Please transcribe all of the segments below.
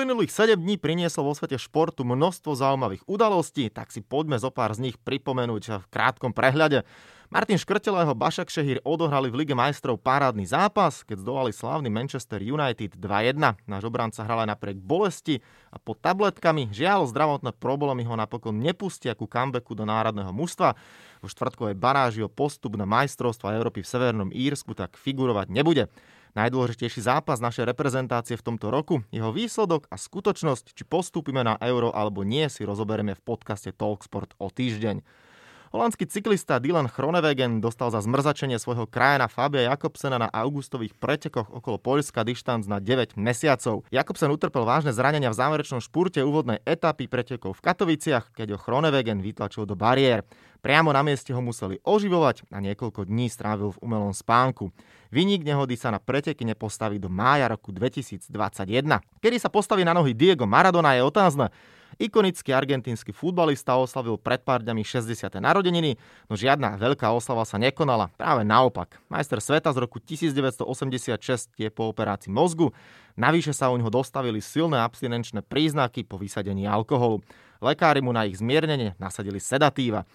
Uplynulých 7 dní prinieslo vo svete športu množstvo zaujímavých udalostí, tak si poďme zo pár z nich pripomenúť v krátkom prehľade. Martin Škrtel a jeho Bašak Šehír odohrali v Lige majstrov parádny zápas, keď zdolali slávny Manchester United 2-1. Náš obranca hral aj napriek bolesti a pod tabletkami. Žiaľ, zdravotné problémy ho napokon nepustia ku comebacku do národného mužstva. Vo štvrtkovej baráži o postup na majstrovstva Európy v Severnom Írsku tak figurovať nebude. Najdôležitejší zápas našej reprezentácie v tomto roku, jeho výsledok a skutočnosť, či postúpime na euro alebo nie, si rozoberieme v podcaste Talksport o týždeň. Holandský cyklista Dylan Chronewegen dostal za zmrzačenie svojho krajana Fabia Jakobsena na augustových pretekoch okolo Poľska dištanc na 9 mesiacov. Jakobsen utrpel vážne zranenia v záverečnom špurte úvodnej etapy pretekov v Katoviciach, keď ho Chronewegen vytlačil do bariér. Priamo na mieste ho museli oživovať a niekoľko dní strávil v umelom spánku. Vynik nehody sa na preteky nepostaví do mája roku 2021. Kedy sa postaví na nohy Diego Maradona je otázne. Ikonický argentínsky futbalista oslavil pred pár dňami 60. narodeniny, no žiadna veľká oslava sa nekonala. Práve naopak. Majster sveta z roku 1986 je po operácii mozgu. Navyše sa u neho dostavili silné abstinenčné príznaky po vysadení alkoholu. Lekári mu na ich zmiernenie nasadili sedatíva.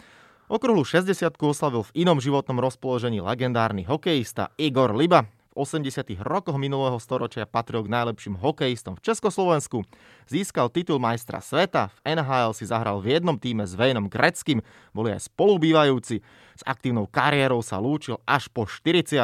Okruhlu 60 oslavil v inom životnom rozpoložení legendárny hokejista Igor Liba, 80. rokoch minulého storočia patril k najlepším hokejistom v Československu. Získal titul majstra sveta, v NHL si zahral v jednom týme s Vejnom Greckým, boli aj spolubývajúci. S aktívnou kariérou sa lúčil až po 40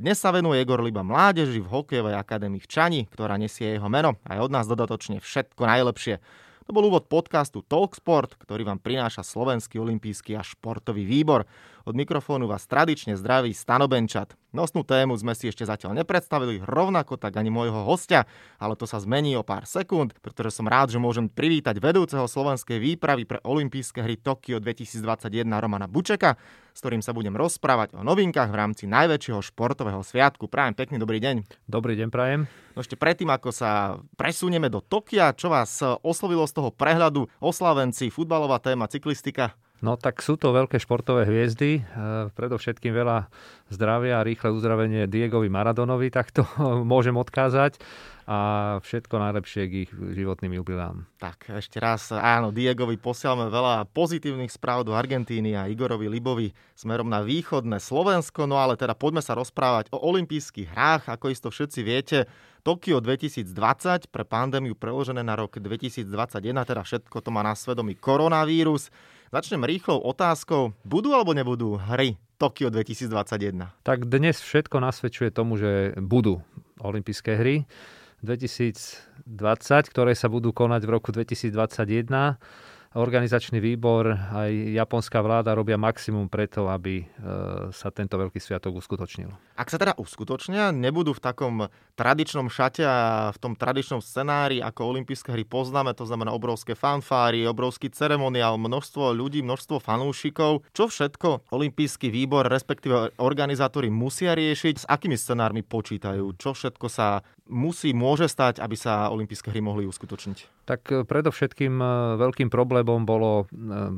dnes sa venuje Egor Liba mládeži v hokejovej akadémii v Čani, ktorá nesie jeho meno. Aj od nás dodatočne všetko najlepšie. To bol úvod podcastu Talksport, ktorý vám prináša Slovenský olimpijský a športový výbor. Od mikrofónu vás tradične zdraví Stano Benčat. Nosnú tému sme si ešte zatiaľ nepredstavili, rovnako tak ani môjho hostia, ale to sa zmení o pár sekúnd, pretože som rád, že môžem privítať vedúceho slovenskej výpravy pre olympijské hry Tokio 2021 Romana Bučeka, s ktorým sa budem rozprávať o novinkách v rámci najväčšieho športového sviatku. Prajem pekný dobrý deň. Dobrý deň, prajem. No ešte predtým, ako sa presunieme do Tokia, čo vás oslovilo z toho prehľadu oslavenci, futbalová téma, cyklistika? No tak sú to veľké športové hviezdy, e, predovšetkým veľa zdravia a rýchle uzdravenie Diegovi Maradonovi, tak to môžem odkázať a všetko najlepšie k ich životným jubilám. Tak ešte raz, áno, Diegovi posielame veľa pozitívnych správ do Argentíny a Igorovi Libovi smerom na východné Slovensko, no ale teda poďme sa rozprávať o olympijských hrách, ako isto všetci viete. Tokio 2020 pre pandémiu preložené na rok 2021, teda všetko to má na svedomí koronavírus. Začnem rýchlou otázkou. Budú alebo nebudú hry Tokio 2021? Tak dnes všetko nasvedčuje tomu, že budú olympijské hry 2020, ktoré sa budú konať v roku 2021 organizačný výbor aj japonská vláda robia maximum preto, aby e, sa tento veľký sviatok uskutočnil. Ak sa teda uskutočnia, nebudú v takom tradičnom šate a v tom tradičnom scenári, ako olympijské hry poznáme, to znamená obrovské fanfáry, obrovský ceremoniál, množstvo ľudí, množstvo fanúšikov. Čo všetko olympijský výbor, respektíve organizátori musia riešiť, s akými scenármi počítajú, čo všetko sa musí, môže stať, aby sa olympijské hry mohli uskutočniť? Tak e, predovšetkým e, veľkým problémom bolo, e,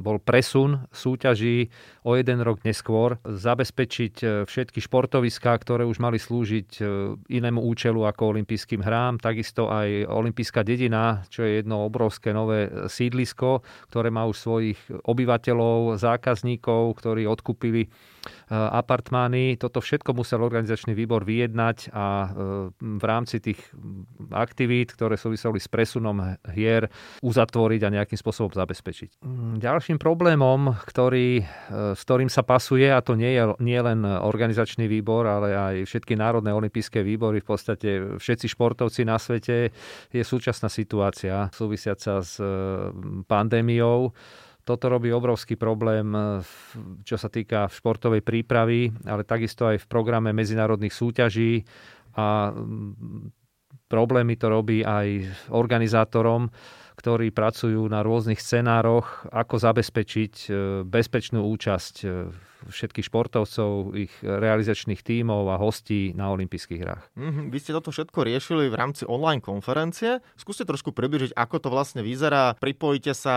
bol presun súťaží o jeden rok neskôr, zabezpečiť všetky športoviská, ktoré už mali slúžiť inému účelu ako olympijským hrám, takisto aj olympijská dedina, čo je jedno obrovské nové sídlisko, ktoré má už svojich obyvateľov, zákazníkov, ktorí odkúpili apartmány. Toto všetko musel organizačný výbor vyjednať a v rámci tých aktivít, ktoré súviseli s presunom hier uzatvoriť a nejakým spôsobom zabezpečiť. Mm, ďalším problémom, ktorý, e, s ktorým sa pasuje, a to nie je nie len organizačný výbor, ale aj všetky národné olympijské výbory, v podstate všetci športovci na svete, je súčasná situácia súvisiaca s pandémiou. Toto robí obrovský problém, e, čo sa týka športovej prípravy, ale takisto aj v programe medzinárodných súťaží a Problémy to robí aj organizátorom, ktorí pracujú na rôznych scenároch, ako zabezpečiť e, bezpečnú účasť e, v všetkých športovcov, ich realizačných tímov a hostí na olympijských hrách. Mm-hmm. Vy ste toto všetko riešili v rámci online konferencie. Skúste trošku približiť, ako to vlastne vyzerá. Pripojíte sa,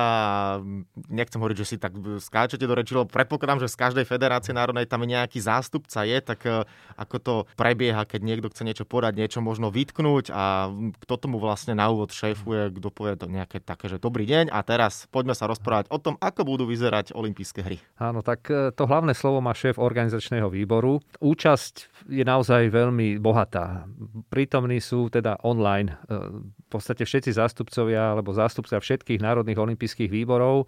nechcem hovoriť, že si tak skáčete do reči, lebo predpokladám, že z každej federácie národnej tam nejaký zástupca je, tak e, ako to prebieha, keď niekto chce niečo podať, niečo možno vytknúť a kto tomu vlastne na úvod šéfuje, kto povie to nejaké také, že dobrý deň a teraz poďme sa rozprávať o tom, ako budú vyzerať olympijské hry. Áno, tak e, to hlavné slovo má šéf organizačného výboru. Účasť je naozaj veľmi bohatá. Prítomní sú teda online e, v podstate všetci zástupcovia alebo zástupcovia všetkých národných olympijských výborov.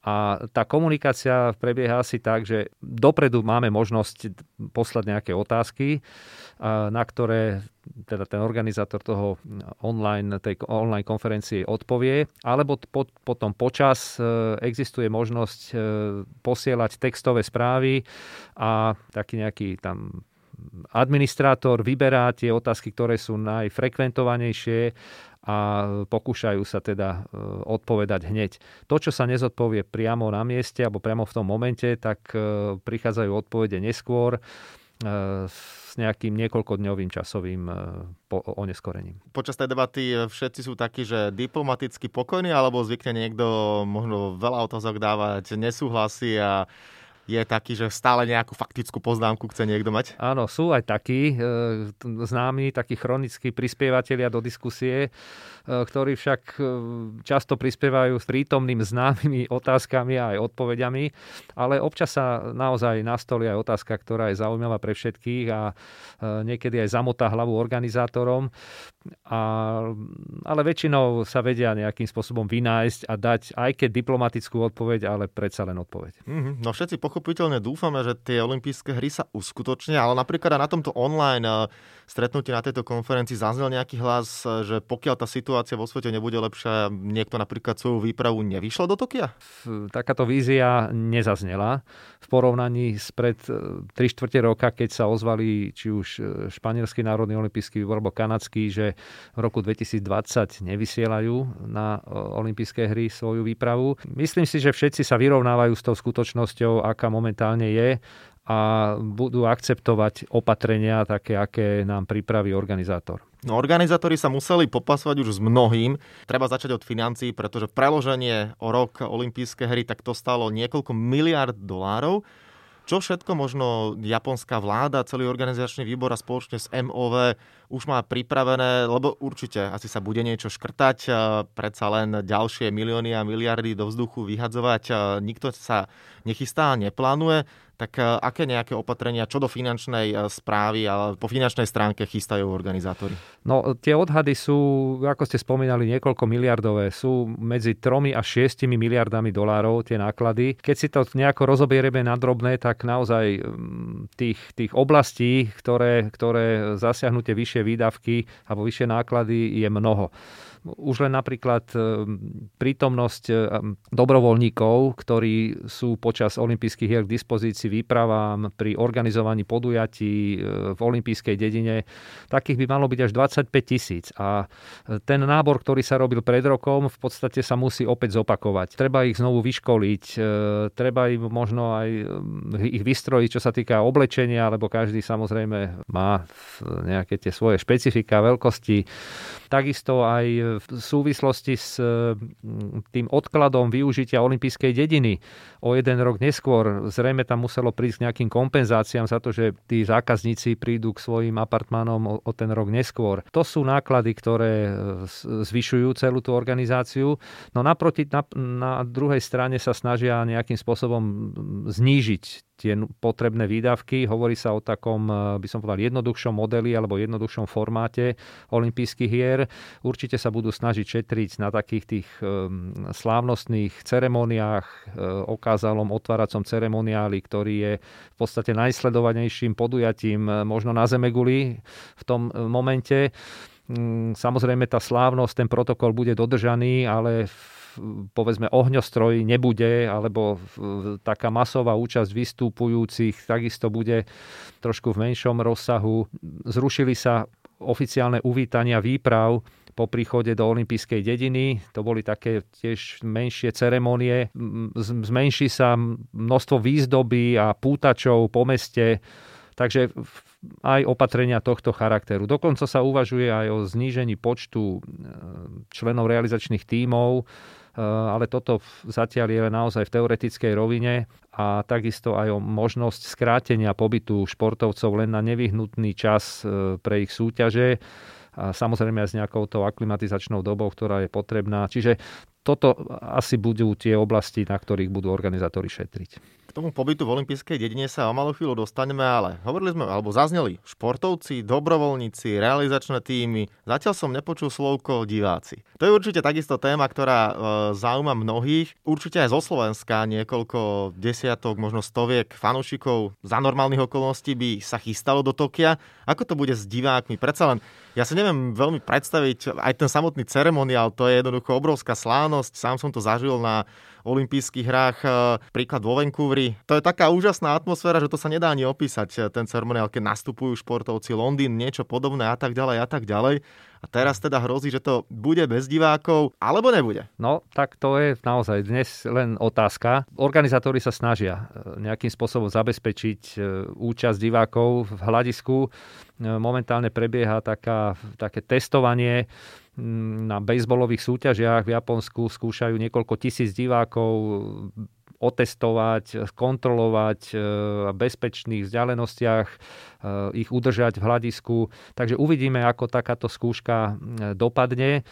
A tá komunikácia prebieha asi tak, že dopredu máme možnosť poslať nejaké otázky, na ktoré teda ten organizátor toho online, tej online konferencie odpovie, alebo potom počas e, existuje možnosť e, posielať textové správy a taký nejaký tam administrátor vyberá tie otázky, ktoré sú najfrekventovanejšie a pokúšajú sa teda e, odpovedať hneď. To, čo sa nezodpovie priamo na mieste alebo priamo v tom momente, tak e, prichádzajú odpovede neskôr e, s nejakým niekoľkodňovým časovým oneskorením. Počas tej debaty všetci sú takí, že diplomaticky pokojní, alebo zvykne niekto možno veľa otázok dávať, nesúhlasí a je taký, že stále nejakú faktickú poznámku chce niekto mať? Áno, sú aj takí e, známi, takí chronickí prispievateľia do diskusie, e, ktorí však e, často prispievajú s prítomným známymi otázkami a aj odpovediami, ale občas sa naozaj nastoli aj otázka, ktorá je zaujímavá pre všetkých a niekedy aj zamotá hlavu organizátorom. A, ale väčšinou sa vedia nejakým spôsobom vynájsť a dať aj keď diplomatickú odpoveď, ale predsa len odpoveď. Mm-hmm. No všetci pochopiteľne dúfame, že tie olympijské hry sa uskutočnia, ale napríklad aj na tomto online eh, stretnutí na tejto konferencii zaznel nejaký hlas, eh, že pokiaľ tá situácia vo svete nebude lepšia, niekto napríklad svoju výpravu nevyšlo do Tokia? Takáto vízia nezaznela v porovnaní spred 3 eh, čtvrte roka, keď sa ozvali či už Španielský národný olympijský výbor alebo kanadský, že v roku 2020 nevysielajú na olympijské hry svoju výpravu. Myslím si, že všetci sa vyrovnávajú s tou skutočnosťou, aká momentálne je a budú akceptovať opatrenia také, aké nám pripraví organizátor. No, organizátori sa museli popasovať už s mnohým. Treba začať od financií, pretože preloženie o rok olympijské hry tak to stalo niekoľko miliard dolárov. Čo všetko možno japonská vláda, celý organizačný výbor a spoločne s MOV už má pripravené, lebo určite asi sa bude niečo škrtať, predsa len ďalšie milióny a miliardy do vzduchu vyhadzovať. Nikto sa nechystá, neplánuje tak e, aké nejaké opatrenia čo do finančnej e, správy a po finančnej stránke chystajú organizátori? No tie odhady sú, ako ste spomínali, niekoľko miliardové. Sú medzi 3 a 6 miliardami dolárov tie náklady. Keď si to nejako rozoberieme na drobné, tak naozaj tých, tých oblastí, ktoré, ktoré zasiahnu vyššie výdavky alebo vyššie náklady je mnoho. Už len napríklad e, prítomnosť e, dobrovoľníkov, ktorí sú počas olympijských hier k dispozícii výpravám pri organizovaní podujatí e, v olympijskej dedine, takých by malo byť až 25 tisíc. A ten nábor, ktorý sa robil pred rokom, v podstate sa musí opäť zopakovať. Treba ich znovu vyškoliť, treba im možno aj ich vystrojiť, čo sa týka oblečenia, lebo každý samozrejme má nejaké tie svoje špecifika, veľkosti. Takisto aj v súvislosti s mm, tým odkladom využitia olympijskej dediny o jeden rok neskôr. Zrejme tam muselo prísť k nejakým kompenzáciám za to, že tí zákazníci prídu k svojim apartmánom o, o ten rok neskôr. To sú náklady, ktoré e, zvyšujú celú tú organizáciu. No naproti, na, na druhej strane sa snažia nejakým spôsobom znížiť tie potrebné výdavky. Hovorí sa o takom, eh, by som povedal, jednoduchšom modeli alebo jednoduchšom formáte olympijských hier. Určite sa budú snažiť šetriť na takých tých ehm, slávnostných ceremoniách, eh, okázalom otváracom ceremoniáli, ktorý je v podstate najsledovanejším podujatím možno na Zemeguli v tom momente. Mm, samozrejme tá slávnosť, ten protokol bude dodržaný, ale povedzme ohňostroj nebude, alebo taká masová účasť vystupujúcich takisto bude trošku v menšom rozsahu. Zrušili sa oficiálne uvítania výprav po príchode do olympijskej dediny. To boli také tiež menšie ceremonie. Zmenší sa množstvo výzdoby a pútačov po meste. Takže aj opatrenia tohto charakteru. Dokonca sa uvažuje aj o znížení počtu e, členov realizačných tímov, ale toto zatiaľ je naozaj v teoretickej rovine a takisto aj o možnosť skrátenia pobytu športovcov len na nevyhnutný čas e, pre ich súťaže a samozrejme aj s nejakou tou aklimatizačnou dobou, ktorá je potrebná. Čiže toto asi budú tie oblasti, na ktorých budú organizátori šetriť. Tomu pobytu v olympijskej dedine sa o malú chvíľu dostaneme, ale hovorili sme, alebo zazneli športovci, dobrovoľníci, realizačné týmy. Zatiaľ som nepočul slovko diváci. To je určite takisto téma, ktorá e, zaujíma mnohých. Určite aj zo Slovenska niekoľko desiatok, možno stoviek fanúšikov za normálnych okolností by sa chystalo do Tokia. Ako to bude s divákmi? Predsa len ja si neviem veľmi predstaviť aj ten samotný ceremoniál, to je jednoducho obrovská slávnosť. Sám som to zažil na olympijských hrách, e, príklad vo Vancouveri. To je taká úžasná atmosféra, že to sa nedá ani opísať, ten ceremoniál, keď nastupujú športovci Londýn, niečo podobné a tak ďalej a tak ďalej. A teraz teda hrozí, že to bude bez divákov, alebo nebude? No, tak to je naozaj dnes len otázka. Organizátori sa snažia e, nejakým spôsobom zabezpečiť e, účasť divákov v hľadisku. E, momentálne prebieha taká, také testovanie na bejsbolových súťažiach v Japonsku skúšajú niekoľko tisíc divákov otestovať, kontrolovať e, v bezpečných vzdialenostiach, e, ich udržať v hľadisku. Takže uvidíme, ako takáto skúška dopadne.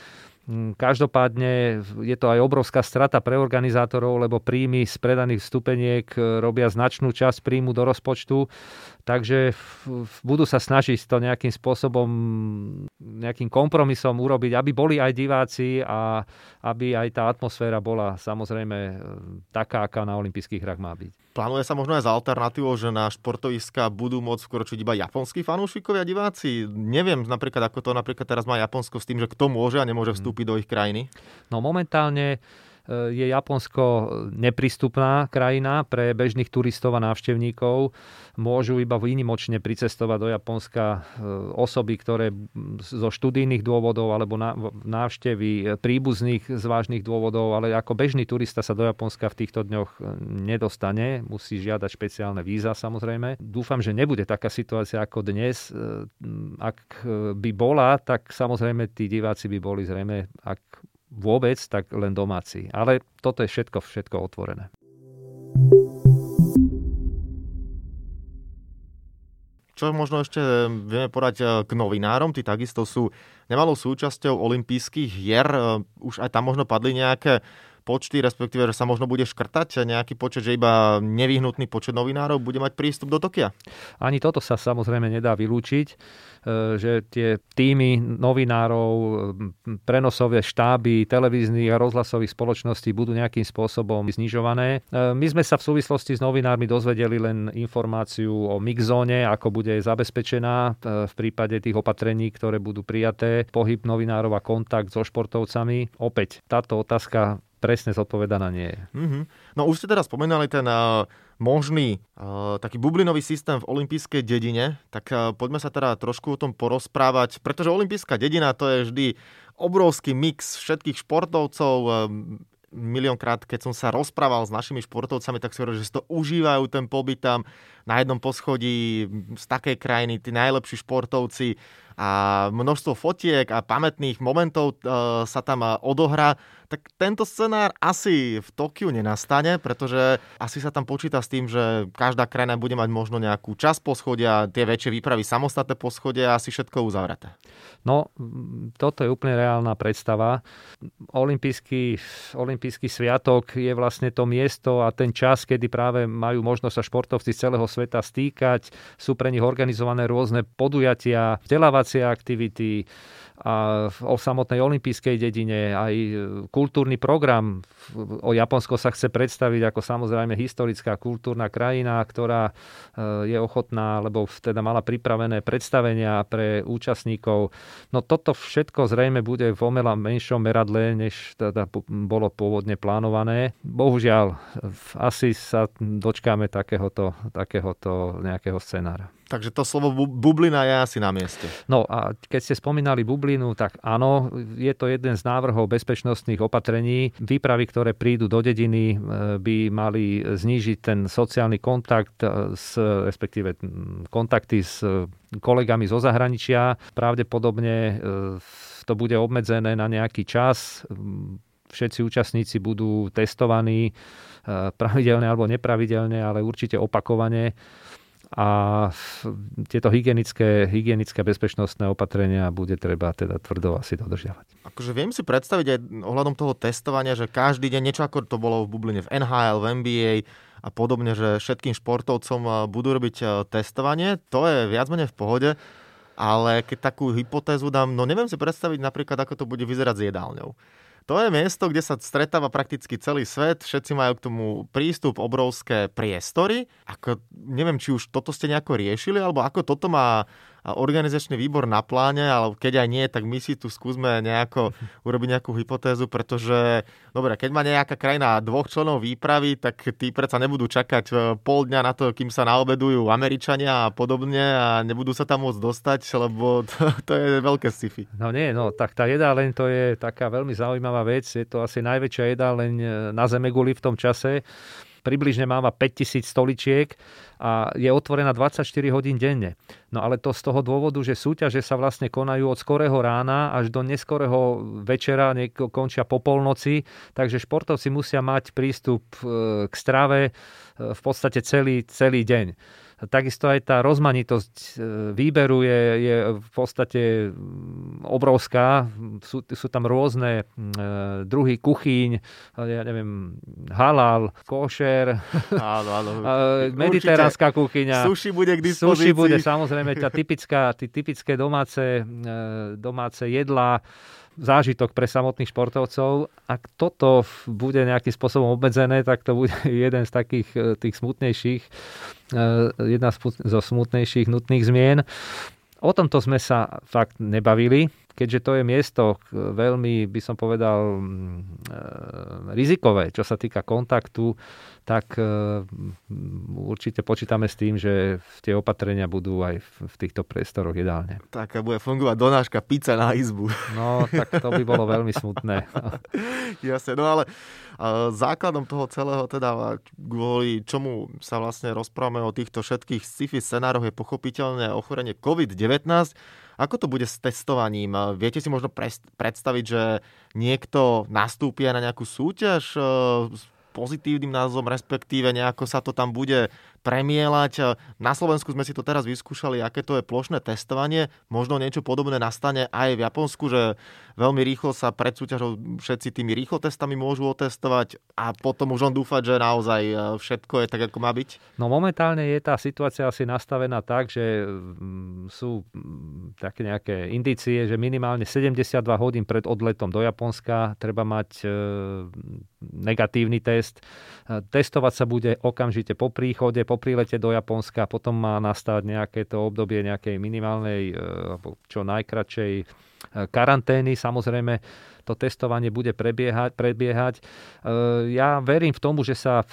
Mm, každopádne je to aj obrovská strata pre organizátorov, lebo príjmy z predaných vstupeniek e, robia značnú časť príjmu do rozpočtu, takže budú sa snažiť to nejakým spôsobom, nejakým kompromisom urobiť, aby boli aj diváci a aby aj tá atmosféra bola samozrejme e, taká, aká na olympijských hrách má byť. Plánuje sa možno aj za alternatívou, že na športoviska budú môcť vkročiť iba japonskí fanúšikovia diváci? Neviem napríklad, ako to napríklad teraz má Japonsko s tým, že kto môže a nemôže hmm. vstúpiť do ich krajiny. No momentálne je Japonsko neprístupná krajina pre bežných turistov a návštevníkov. Môžu iba výnimočne pricestovať do Japonska e, osoby, ktoré zo študijných dôvodov alebo návštevy príbuzných z vážnych dôvodov, ale ako bežný turista sa do Japonska v týchto dňoch e, nedostane. Musí žiadať špeciálne víza samozrejme. Dúfam, že nebude taká situácia ako dnes. E, ak by bola, tak samozrejme tí diváci by boli zrejme, ak vôbec, tak len domáci. Ale toto je všetko, všetko otvorené. Čo možno ešte vieme podať eh, k novinárom, tí takisto sú nemalou súčasťou olympijských hier. Eh, už aj tam možno padli nejaké počty, respektíve, že sa možno bude škrtať nejaký počet, že iba nevyhnutný počet novinárov bude mať prístup do Tokia? Ani toto sa samozrejme nedá vylúčiť E, že tie týmy novinárov, prenosové štáby televíznych a rozhlasových spoločností budú nejakým spôsobom znižované. E, my sme sa v súvislosti s novinármi dozvedeli len informáciu o mixzóne, ako bude zabezpečená e, v prípade tých opatrení, ktoré budú prijaté, pohyb novinárov a kontakt so športovcami. Opäť, táto otázka presne zodpovedaná nie je. Mm-hmm. No už ste teraz spomenali ten uh, možný uh, taký bublinový systém v olympijskej dedine, tak uh, poďme sa teda trošku o tom porozprávať, pretože olympijská dedina to je vždy obrovský mix všetkých športovcov, uh, miliónkrát, keď som sa rozprával s našimi športovcami, tak si hovorili, že si to užívajú ten pobyt tam na jednom poschodí z takej krajiny, tí najlepší športovci a množstvo fotiek a pamätných momentov uh, sa tam odohrá tak tento scenár asi v Tokiu nenastane, pretože asi sa tam počíta s tým, že každá krajina bude mať možno nejakú časť poschodia, tie väčšie výpravy samostatné poschodia a asi všetko uzavreté. No, toto je úplne reálna predstava. Olympijský, olympijský sviatok je vlastne to miesto a ten čas, kedy práve majú možnosť sa športovci z celého sveta stýkať. Sú pre nich organizované rôzne podujatia, vzdelávacie aktivity, a o samotnej olympijskej dedine, aj kultúrny program. O Japonsko sa chce predstaviť ako samozrejme historická kultúrna krajina, ktorá e, je ochotná, lebo teda mala pripravené predstavenia pre účastníkov. No toto všetko zrejme bude v omela menšom meradle, než teda bolo pôvodne plánované. Bohužiaľ, asi sa dočkáme takéhoto, takéhoto nejakého scenára. Takže to slovo bublina je asi na mieste. No a keď ste spomínali bublinu, tak áno, je to jeden z návrhov bezpečnostných opatrení. Výpravy, ktoré prídu do dediny, e, by mali znížiť ten sociálny kontakt, e, s, respektíve kontakty s kolegami zo zahraničia. Pravdepodobne to bude obmedzené na nejaký čas. Všetci účastníci budú testovaní pravidelne alebo nepravidelne, ale určite opakovane a tieto hygienické, hygienické bezpečnostné opatrenia bude treba teda tvrdo asi dodržiavať. Akože viem si predstaviť aj ohľadom toho testovania, že každý deň niečo ako to bolo v bubline v NHL, v NBA a podobne, že všetkým športovcom eh, budú robiť eh, testovanie, to je viac menej v pohode, ale keď takú hypotézu dám, no neviem si predstaviť napríklad, ako to bude vyzerať s jedálňou. To je miesto, kde sa stretáva prakticky celý svet, všetci majú k tomu prístup, obrovské priestory. Ako, neviem, či už toto ste nejako riešili, alebo ako toto má organizačný výbor na pláne, ale keď aj nie, tak my si tu skúsme nejako urobiť nejakú hypotézu, pretože, dobre, keď má nejaká krajina dvoch členov výpravy, tak tí predsa nebudú čakať e, pol dňa na to, kým sa naobedujú Američania a podobne a nebudú sa tam môcť dostať, lebo to, to je veľké sci-fi. No nie, no tak tá jedáleň to je taká veľmi zaujímavá vec, je to asi najväčšia jedáleň e, na Zemeguli v tom čase približne máva 5000 stoličiek a je otvorená 24 hodín denne. No ale to z toho dôvodu, že súťaže sa vlastne konajú od skorého rána až do neskorého večera, končia po polnoci, takže športovci musia mať prístup e, k strave e, v podstate celý, celý deň. Takisto aj tá rozmanitosť e, výberu je, je v podstate mm, obrovská. Sú, sú tam rôzne e, druhy kuchyň, ja neviem, halal, košer, áno, áno. mediteránska kuchyňa. Sushi bude k dispozícii. Sushi bude samozrejme tá typická, tí typické domáce, e, domáce jedlá zážitok pre samotných športovcov. Ak toto bude nejakým spôsobom obmedzené, tak to bude jeden z takých tých smutnejších E, jedna zo smutnejších nutných zmien. O tomto sme sa fakt nebavili, keďže to je miesto veľmi, by som povedal, mm, e, rizikové, čo sa týka kontaktu, tak e, určite počítame s tým, že tie opatrenia budú aj v týchto priestoroch ideálne. Tak bude fungovať donáška pizza na izbu. No, tak to by bolo veľmi smutné. Jasne, no ale základom toho celého, teda kvôli čomu sa vlastne rozprávame o týchto všetkých sci-fi scenároch je pochopiteľne ochorenie COVID-19. Ako to bude s testovaním? Viete si možno predstaviť, že niekto nastúpia na nejakú súťaž s pozitívnym názvom, respektíve nejako sa to tam bude premielať. Na Slovensku sme si to teraz vyskúšali, aké to je plošné testovanie. Možno niečo podobné nastane aj v Japonsku, že veľmi rýchlo sa pred súťažou všetci tými rýchlo testami môžu otestovať a potom už on dúfať, že naozaj e, všetko je tak, ako má byť? No momentálne je tá situácia asi nastavená tak, že mm, sú mm, také nejaké indície, že minimálne 72 hodín pred odletom do Japonska treba mať e, negatívny test. E, testovať sa bude okamžite po príchode, po prilete do Japonska, potom má nastať nejaké to obdobie nejakej minimálnej, e, alebo čo najkračej e, karantény. Samozrejme, to testovanie bude prebiehať. prebiehať. E, ja verím v tomu, že sa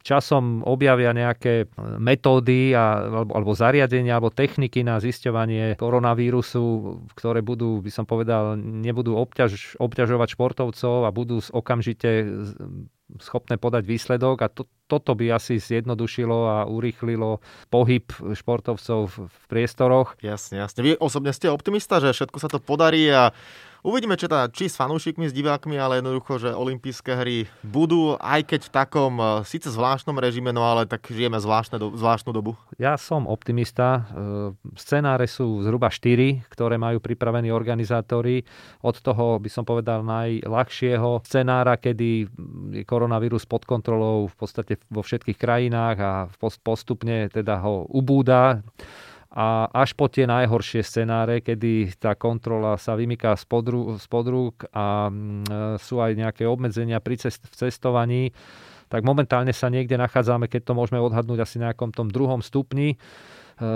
časom objavia nejaké metódy a, alebo, alebo zariadenia alebo techniky na zisťovanie koronavírusu, ktoré budú, by som povedal, nebudú obťaž, obťažovať športovcov a budú okamžite schopné podať výsledok a to, toto by asi zjednodušilo a urýchlilo pohyb športovcov v, priestoroch. Jasne, jasne. Vy osobne ste optimista, že všetko sa to podarí a Uvidíme, čo tá, či s fanúšikmi, s divákmi, ale jednoducho, že olympijské hry budú, aj keď v takom e, síce zvláštnom režime, no ale tak žijeme zvláštne do, zvláštnu dobu. Ja som optimista. E, scenáre sú zhruba 4, ktoré majú pripravení organizátori. Od toho by som povedal najľahšieho scenára, kedy je koronavírus pod kontrolou v podstate vo všetkých krajinách a postupne teda ho ubúda a až po tie najhoršie scenáre, kedy tá kontrola sa vymyká spod, spod rúk a mm, sú aj nejaké obmedzenia pri cest, v cestovaní, tak momentálne sa niekde nachádzame, keď to môžeme odhadnúť asi na nejakom tom druhom stupni, e,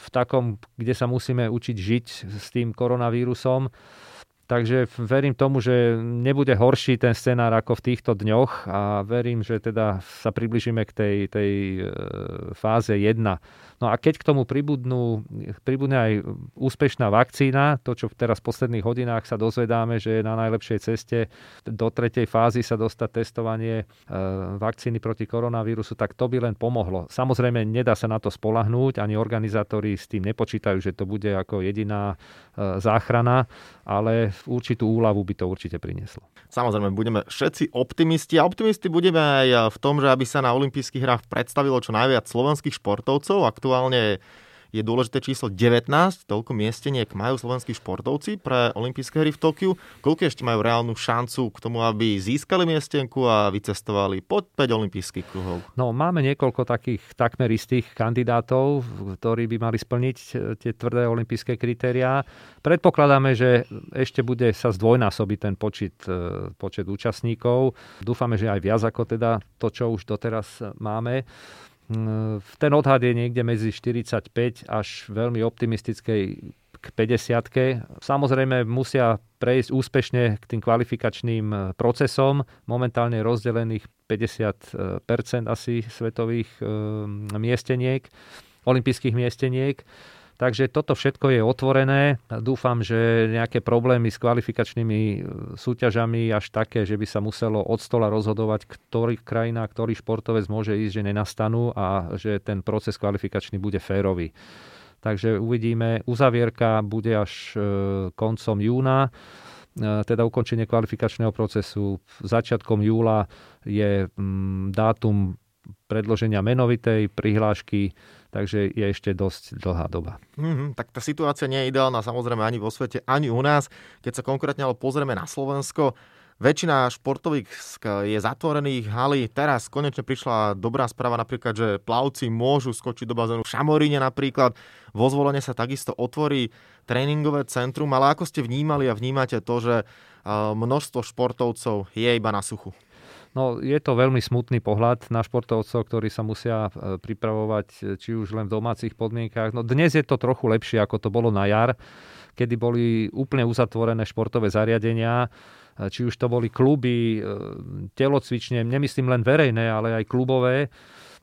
v takom, kde sa musíme učiť žiť s tým koronavírusom Takže verím tomu, že nebude horší ten scenár ako v týchto dňoch a verím, že teda sa približíme k tej, tej e, fáze 1. No a keď k tomu pribudnú, pribudne aj úspešná vakcína, to, čo teraz v posledných hodinách sa dozvedáme, že je na najlepšej ceste do tretej fázy sa dostať testovanie e, vakcíny proti koronavírusu, tak to by len pomohlo. Samozrejme, nedá sa na to spolahnúť, ani organizátori s tým nepočítajú, že to bude ako jediná e, záchrana, ale určitú úľavu by to určite prinieslo. Samozrejme, budeme všetci optimisti a optimisti budeme aj v tom, že aby sa na olympijských hrách predstavilo čo najviac slovenských športovcov. Aktuálne aktuálne je dôležité číslo 19, toľko miesteniek majú slovenskí športovci pre olympijské hry v Tokiu. Koľko ešte majú reálnu šancu k tomu, aby získali miestenku a vycestovali pod 5 olympijských kruhov? No, máme niekoľko takých takmer istých kandidátov, ktorí by mali splniť e, tie tvrdé olympijské kritériá. Predpokladáme, že ešte bude sa zdvojnásobiť ten počet, e, počet účastníkov. Dúfame, že aj viac ako teda to, čo už doteraz máme. Mm, ten odhad je niekde medzi 45 až veľmi optimistickej k 50. Samozrejme musia prejsť úspešne k tým kvalifikačným e, procesom. Momentálne rozdelených 50% asi svetových e, miesteniek, olympijských miesteniek. Takže toto všetko je otvorené. Dúfam, že nejaké problémy s kvalifikačnými e, súťažami až také, že by sa muselo od stola rozhodovať, ktorý krajina, ktorý športovec môže ísť, že nenastanú a že ten proces kvalifikačný bude férový. Takže uvidíme. Uzavierka bude až e, koncom júna e, teda ukončenie kvalifikačného procesu. Začiatkom júla je mm, dátum predloženia menovitej prihlášky takže je ešte dosť dlhá doba. Mm-hmm, tak tá situácia nie je ideálna samozrejme ani vo svete, ani u nás. Keď sa konkrétne ale pozrieme na Slovensko, Väčšina športových je zatvorených halí. Teraz konečne prišla dobrá správa napríklad, že plavci môžu skočiť do bazénu v Šamoríne napríklad. Vo zvolenie sa takisto otvorí tréningové centrum, ale ako ste vnímali a vnímate to, že množstvo športovcov je iba na suchu? No, je to veľmi smutný pohľad na športovcov, ktorí sa musia e, pripravovať e, či už len v domácich podmienkách. No, dnes je to trochu lepšie, ako to bolo na jar, kedy boli úplne uzatvorené športové zariadenia, e, či už to boli kluby, telocvične, nemyslím len verejné, ale aj klubové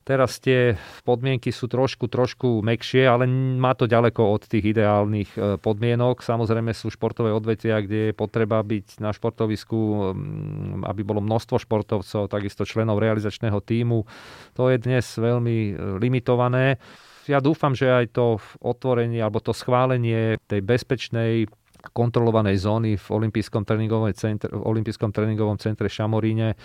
Teraz tie podmienky sú trošku, trošku mekšie, ale má to ďaleko od tých ideálnych e, podmienok. Samozrejme sú športové odvetvia, kde je potreba byť na športovisku, mm, aby bolo množstvo športovcov, takisto členov realizačného týmu. To je dnes veľmi e, limitované. Ja dúfam, že aj to otvorenie alebo to schválenie tej bezpečnej kontrolovanej zóny v olympijskom tréningovom centre, v olympijskom tréningovom centre Šamoríne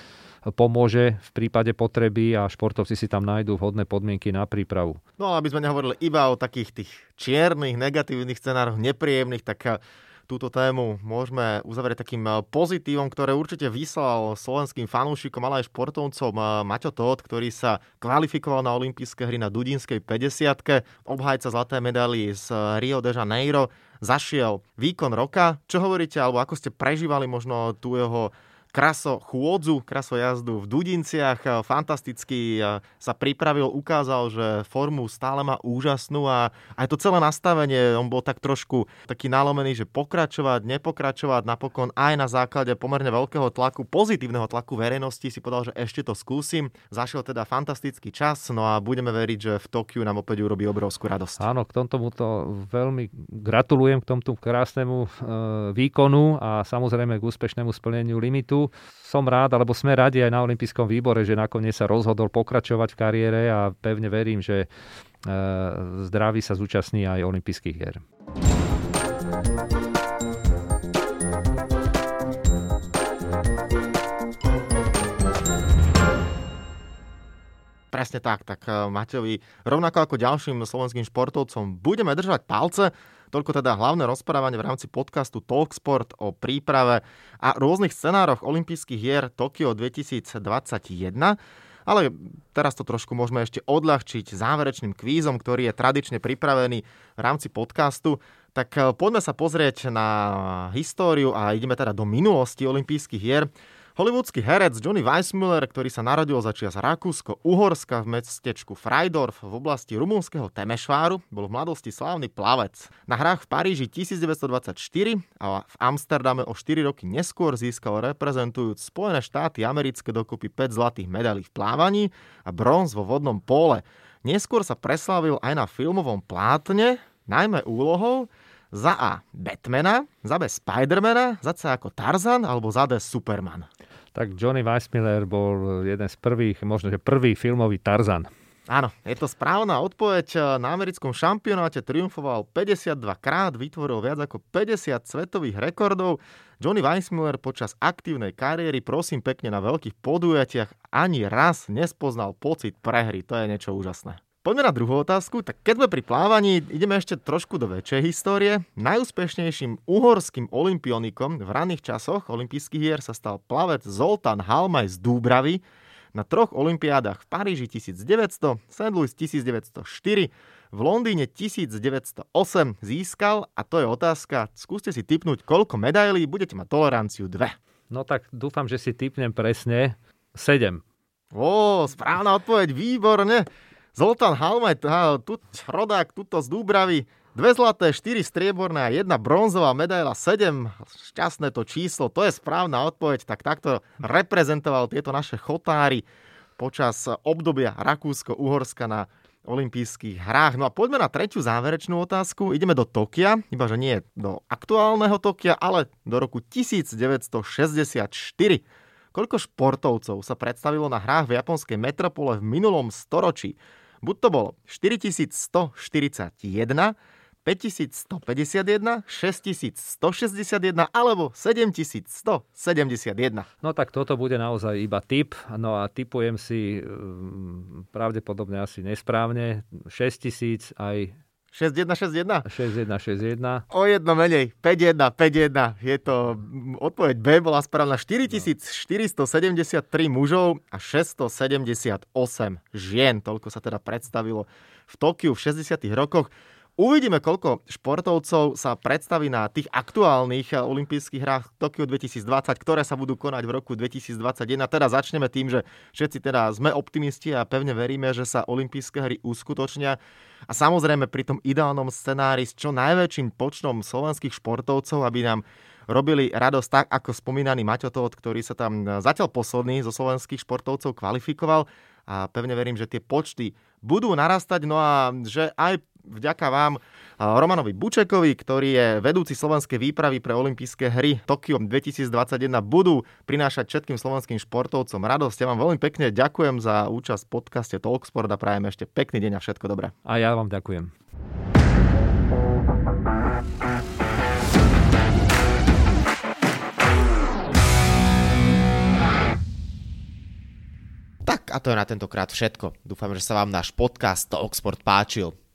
pomôže v prípade potreby a športovci si tam nájdú vhodné podmienky na prípravu. No aby sme nehovorili iba o takých tých čiernych, negatívnych scenároch, nepríjemných, tak eh, túto tému môžeme uzavrieť takým eh, pozitívom, ktoré určite vyslal slovenským fanúšikom, ale aj športovcom eh, Maťo Todt, ktorý sa kvalifikoval na olympijské hry na Dudinskej 50 obhajca zlaté medaily z Rio de Janeiro, zašiel výkon roka. Čo hovoríte, alebo ako ste prežívali možno tú jeho kraso chôdzu, kraso jazdu v Dudinciach. Fantasticky sa pripravil, ukázal, že formu stále má úžasnú a aj to celé nastavenie, on bol tak trošku taký nalomený, že pokračovať, nepokračovať, napokon aj na základe pomerne veľkého tlaku, pozitívneho tlaku verejnosti si povedal, že ešte to skúsim. Zašiel teda fantastický čas, no a budeme veriť, že v Tokiu nám opäť urobí obrovskú radosť. Áno, k tomu to veľmi gratulujem k tomto krásnemu e, výkonu a samozrejme k úspešnému splneniu limitu som rád, alebo sme radi aj na Olympijskom výbore, že nakoniec sa rozhodol pokračovať v kariére a pevne verím, že e, zdraví sa zúčastní aj olympijských hier. Presne tak, tak e, Mateovi, rovnako ako ďalším slovenským športovcom, budeme držať palce, Toľko teda hlavné rozprávanie v rámci podcastu Talksport o príprave a rôznych scenároch olympijských hier Tokio 2021. Ale teraz to trošku môžeme ešte odľahčiť záverečným kvízom, ktorý je tradične pripravený v rámci podcastu. Tak eh, poďme sa pozrieť na históriu a ideme teda do minulosti olympijských hier. Hollywoodský herec Johnny Weissmuller, ktorý sa narodil za čias Rakúsko-Uhorska v mestečku Freidorf v oblasti rumunského Temešváru, bol v mladosti slávny plavec. Na hrách v Paríži 1924 a v Amsterdame o 4 roky neskôr získal reprezentujúc Spojené štáty americké dokopy 5 zlatých medailí v plávaní a bronz vo vodnom pole. Neskôr sa preslávil aj na filmovom plátne, najmä úlohou, za A. Batmana, za B. Spidermana, za C ako Tarzan alebo za D. Superman. Tak Johnny Weissmiller bol jeden z prvých, možno že prvý filmový Tarzan. Áno, je to správna odpoveď. Na americkom šampionáte triumfoval 52 krát, vytvoril viac ako 50 svetových rekordov. Johnny Weissmuller počas aktívnej kariéry, prosím pekne, na veľkých podujatiach ani raz nespoznal pocit prehry. To je niečo úžasné. Poďme na druhú otázku. Tak keď sme pri plávaní, ideme ešte trošku do väčšej histórie. Najúspešnejším uhorským olimpionikom v ranných časoch olympijských hier sa stal plavec Zoltán Halmaj z Dúbravy. Na troch olympiádach v Paríži 1900, St. Louis 1904, v Londýne 1908 získal, a to je otázka, skúste si typnúť, koľko medailí, budete mať toleranciu dve. No tak dúfam, že si typnem presne 7. Ó, správna odpoveď, výborne. Zoltán Halmaj, tu, rodák tuto z Dúbravy, dve zlaté, štyri strieborné a jedna bronzová medaila, sedem, šťastné to číslo, to je správna odpoveď, tak takto reprezentoval tieto naše chotári počas obdobia Rakúsko-Uhorska na olympijských hrách. No a poďme na tretiu záverečnú otázku. Ideme do Tokia, iba že nie do aktuálneho Tokia, ale do roku 1964. Koľko športovcov sa predstavilo na hrách v japonskej metropole v minulom storočí? Buď to bolo 4141, 5151, 6161 alebo 7171. No tak toto bude naozaj iba typ. No a typujem si mm, pravdepodobne asi nesprávne. 6000 aj 6161? 6161. O jedno menej. 51, 51. Je to, odpoveď B bola správna. 4473 mužov a 678 žien. Toľko sa teda predstavilo v Tokiu v 60 rokoch. Uvidíme, koľko športovcov sa predstaví na tých aktuálnych olympijských hrách Tokio 2020, ktoré sa budú konať v roku 2021. Teda začneme tým, že všetci teda sme optimisti a pevne veríme, že sa olympijské hry uskutočnia. A samozrejme pri tom ideálnom scenári s čo najväčším počtom slovenských športovcov, aby nám robili radosť tak, ako spomínaný Maťo Tóth, ktorý sa tam zatiaľ posledný zo slovenských športovcov kvalifikoval a pevne verím, že tie počty budú narastať, no a že aj vďaka vám Romanovi Bučekovi, ktorý je vedúci slovenskej výpravy pre olympijské hry Tokio 2021, budú prinášať všetkým slovenským športovcom radosť. Ja vám veľmi pekne ďakujem za účasť v podcaste Talksport a prajem ešte pekný deň a všetko dobré. A ja vám ďakujem. Tak a to je na tentokrát všetko. Dúfam, že sa vám náš podcast Talksport páčil.